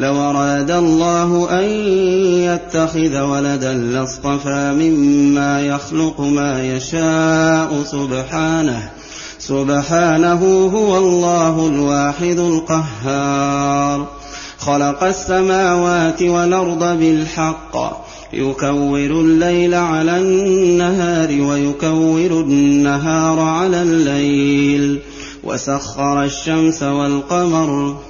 لو أراد الله أن يتخذ ولدا لاصطفى مما يخلق ما يشاء سبحانه. سبحانه هو الله الواحد القهار. خلق السماوات والأرض بالحق. يكور الليل على النهار ويكور النهار على الليل. وسخر الشمس والقمر.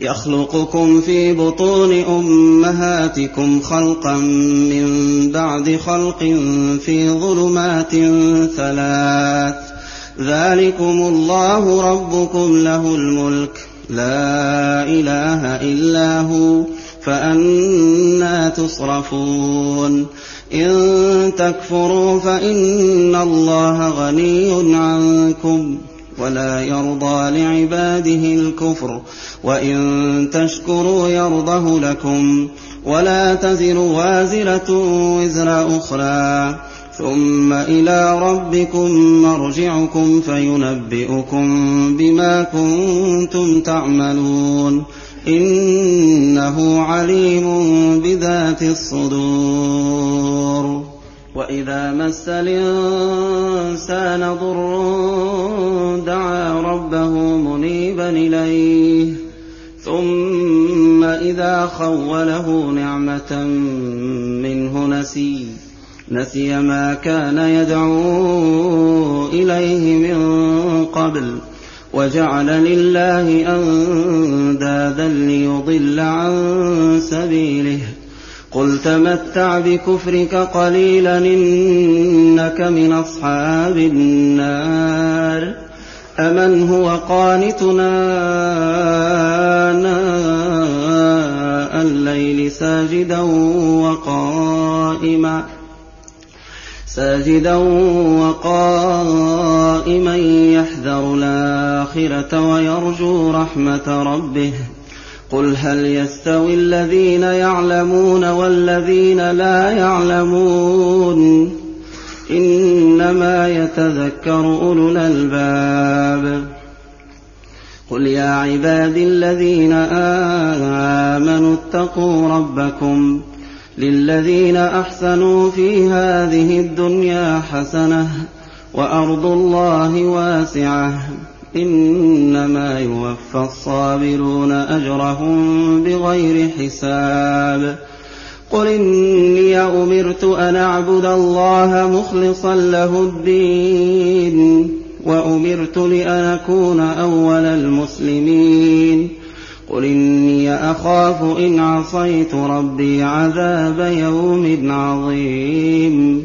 يخلقكم في بطون أمهاتكم خلقا من بعد خلق في ظلمات ثلاث. ذلكم الله ربكم له الملك. لا إله إلا هو فأنا تصرفون. إن تكفروا فإن الله غني عنكم. ولا يرضى لعباده الكفر وإن تشكروا يرضه لكم ولا تزر وازرة وزر أخرى ثم إلى ربكم مرجعكم فينبئكم بما كنتم تعملون إنه عليم بذات الصدور وإذا مس الإنسان ضر دعا ربه منيبا إليه ثم إذا خوله نعمة منه نسي نسي ما كان يدعو إليه من قبل وجعل لله أندادا ليضل عن سبيله قل تمتع بكفرك قليلا إنك من أصحاب النار أمن هو قانتنا آناء الليل ساجدا وقائما ساجدا وقائما يحذر الآخرة ويرجو رحمة ربه قل هل يستوي الذين يعلمون والذين لا يعلمون إنما يتذكر أولو الألباب قل يا عباد الذين آمنوا اتقوا ربكم للذين أحسنوا في هذه الدنيا حسنة وأرض الله واسعة إنما يوفى الصابرون أجرهم بغير حساب. قل إني أمرت أن أعبد الله مخلصا له الدين وأمرت لأن أكون أول المسلمين. قل إني أخاف إن عصيت ربي عذاب يوم عظيم.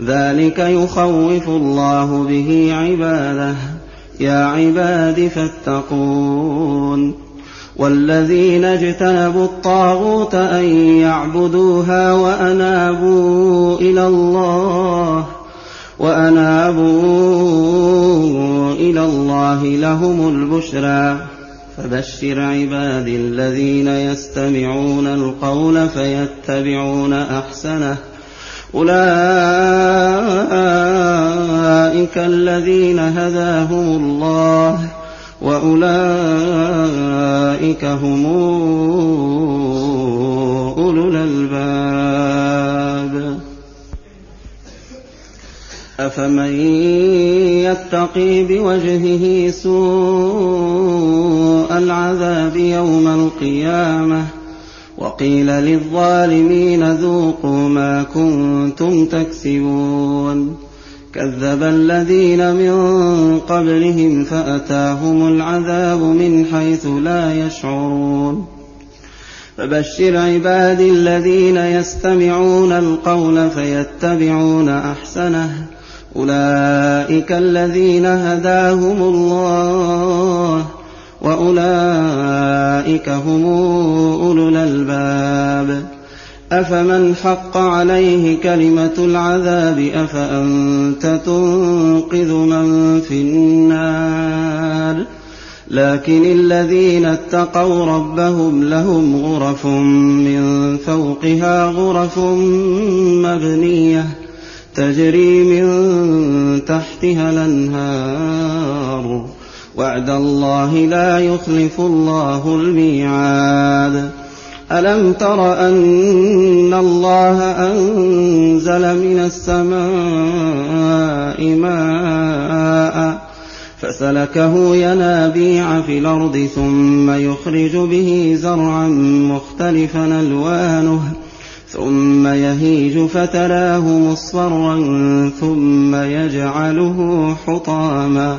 ذلك يخوف الله به عباده. يا عباد فاتقون. والذين اجتنبوا الطاغوت أن يعبدوها وأنابوا إلى الله وأنابوا إلى الله لهم البشرى. فبشر عبادي الذين يستمعون القول فيتبعون أحسنه. أولئك الذين هداهم الله وأولئك هم أولو الألباب. أفمن يتقي بوجهه سوء العذاب يوم القيامة؟ وقيل للظالمين ذوقوا ما كنتم تكسبون. كذب الذين من قبلهم فأتاهم العذاب من حيث لا يشعرون. فبشر عبادي الذين يستمعون القول فيتبعون أحسنه. أولئك الذين هداهم الله. وأولئك هم أولو الألباب. أفمن حق عليه كلمة العذاب أفأنت تنقذ من في النار؟ لكن الذين اتقوا ربهم لهم غرف من فوقها غرف مبنية تجري من تحتها الأنهار. وعد الله لا يخلف الله الميعاد. ألم تر أن الله أنزل من السماء ماء فسلكه ينابيع في الأرض ثم يخرج به زرعا مختلفا ألوانه ثم يهيج فتراه مصفرا ثم يجعله حطاما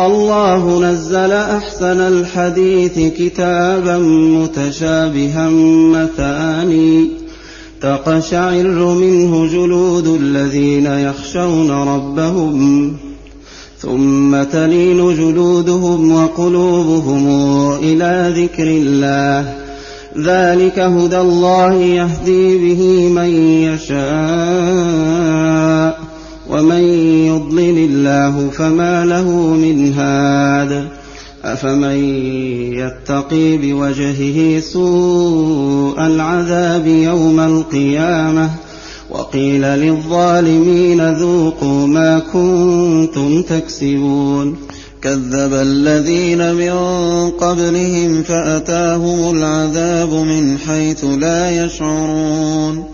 الله نزل أحسن الحديث كتابا متشابها مثاني. تقشعر منه جلود الذين يخشون ربهم ثم تلين جلودهم وقلوبهم إلى ذكر الله. ذلك هدى الله يهدي به من يشاء. ومن يضلل الله فما له من هاد أفمن يتقي بوجهه سوء العذاب يوم القيامة وقيل للظالمين ذوقوا ما كنتم تكسبون كذب الذين من قبلهم فأتاهم العذاب من حيث لا يشعرون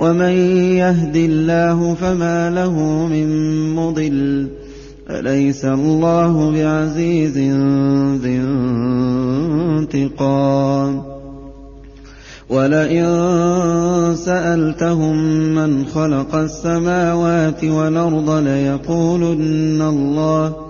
ومن يهد الله فما له من مضل أليس الله بعزيز ذي انتقام ولئن سألتهم من خلق السماوات والأرض ليقولن الله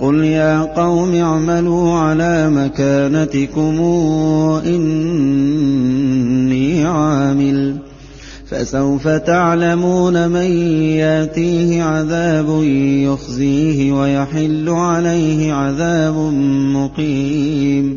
قل يا قوم اعملوا على مكانتكم إني عامل فسوف تعلمون من ياتيه عذاب يخزيه ويحل عليه عذاب مقيم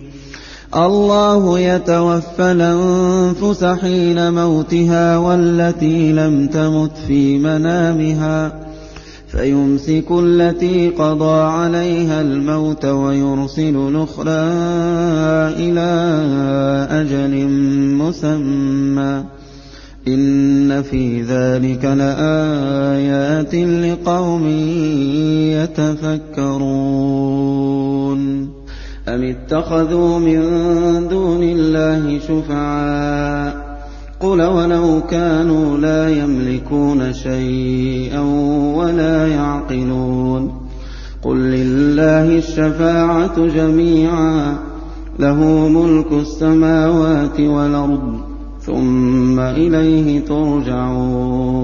الله يتوفى الأنفس حين موتها والتي لم تمت في منامها فيمسك التي قضى عليها الموت ويرسل الأخرى إلى أجل مسمى. إن في ذلك لآيات لقوم يتفكرون. أم اتخذوا من دون الله شفعاء قل ولو كانوا لا يملكون شيئا ولا يعقلون قل لله الشفاعة جميعا له ملك السماوات والأرض ثم إليه ترجعون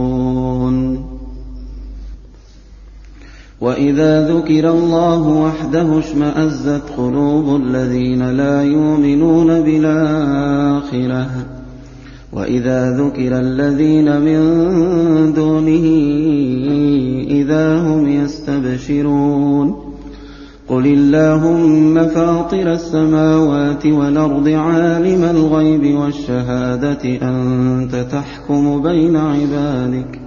وإذا ذكر الله وحده اشمأزت قلوب الذين لا يؤمنون بالآخرة وإذا ذكر الذين من دونه إذا هم يستبشرون قل اللهم فاطر السماوات والأرض عالم الغيب والشهادة أنت تحكم بين عبادك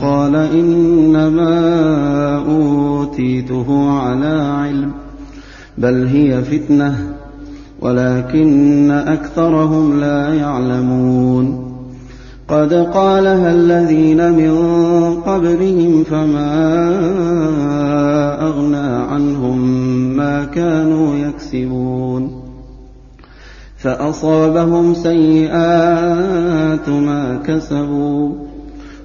قال إنما أوتيته على علم بل هي فتنة ولكن أكثرهم لا يعلمون. قد قالها الذين من قبلهم فما أغنى عنهم ما كانوا يكسبون. فأصابهم سيئات ما كسبوا.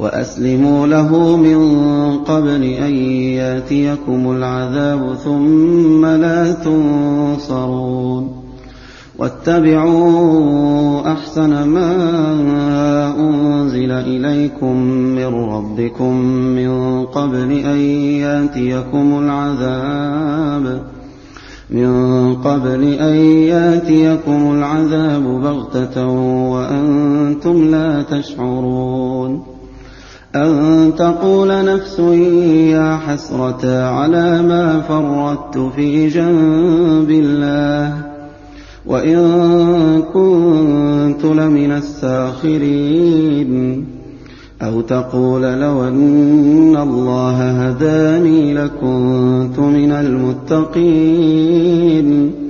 وأسلموا له من قبل أن يأتيكم العذاب ثم لا تنصرون واتبعوا أحسن ما أنزل إليكم من ربكم من قبل أن يأتيكم العذاب من قبل أن يأتيكم العذاب بغتة وأنتم لا تشعرون أن تقول نفس يا حسرة على ما فرطت في جنب الله. وإن كنت لمن الساخرين. أو تقول لو أن الله هداني لكنت من المتقين.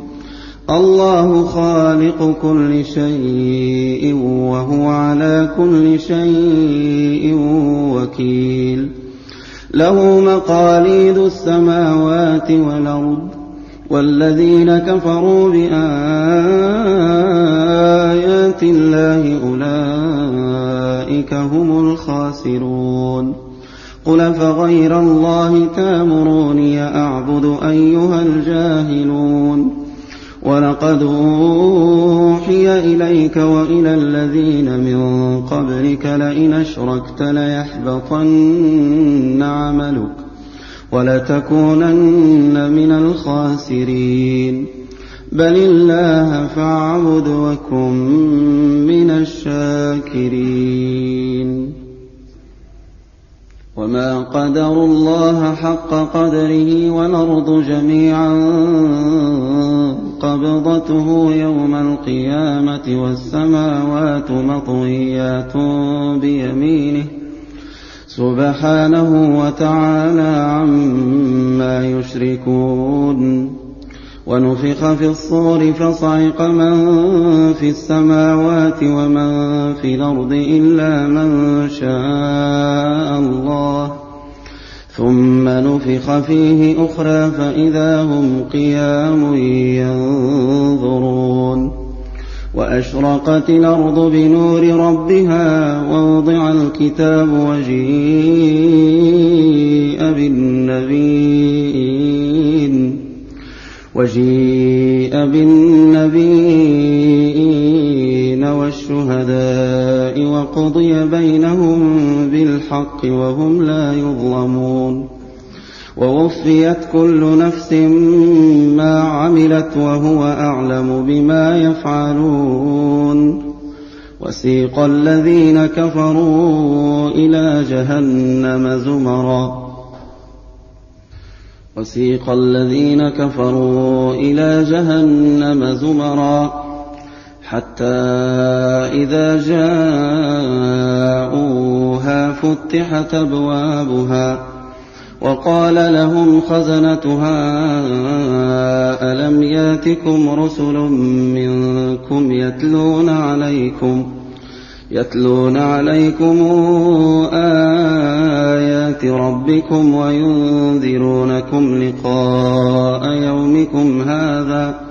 الله خالق كل شيء وهو على كل شيء وكيل. له مقاليد السماوات والأرض والذين كفروا بآيات الله أولئك هم الخاسرون. قل فغير الله تامروني أعبد أيها الجاهلون. ولقد أوحي إليك وإلى الذين من قبلك لئن أشركت ليحبطن عملك ولتكونن من الخاسرين بل الله فاعبد وكن من الشاكرين وما قدروا الله حق قدره والأرض جميعا قبضته يوم القيامة والسماوات مطويات بيمينه سبحانه وتعالى عما يشركون ونفخ في الصور فصعق من في السماوات ومن في الأرض إلا من شاء الله ثم نفخ فيه أخرى فإذا هم قيام ينظرون وأشرقت الأرض بنور ربها ووضع الكتاب وجيء بالنبيين وجيء بالنبيين والشهداء وقضي بينهم بالحق وهم لا يظلمون ووفيت كل نفس ما عملت وهو أعلم بما يفعلون وسيق الذين كفروا إلى جهنم زمرًا وسيق الذين كفروا إلى جهنم زمرا حتى إذا جاءوها فتحت أبوابها وقال لهم خزنتها ألم يأتكم رسل منكم يتلون عليكم يتلون عليكم آيات ربكم وينذرونكم لقاء يومكم هذا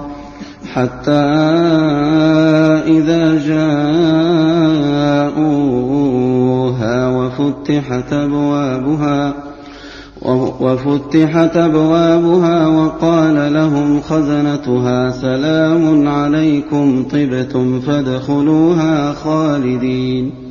حتى إذا جاءوها وفتحت أبوابها وفتحت أبوابها وقال لهم خزنتها سلام عليكم طبتم فادخلوها خالدين.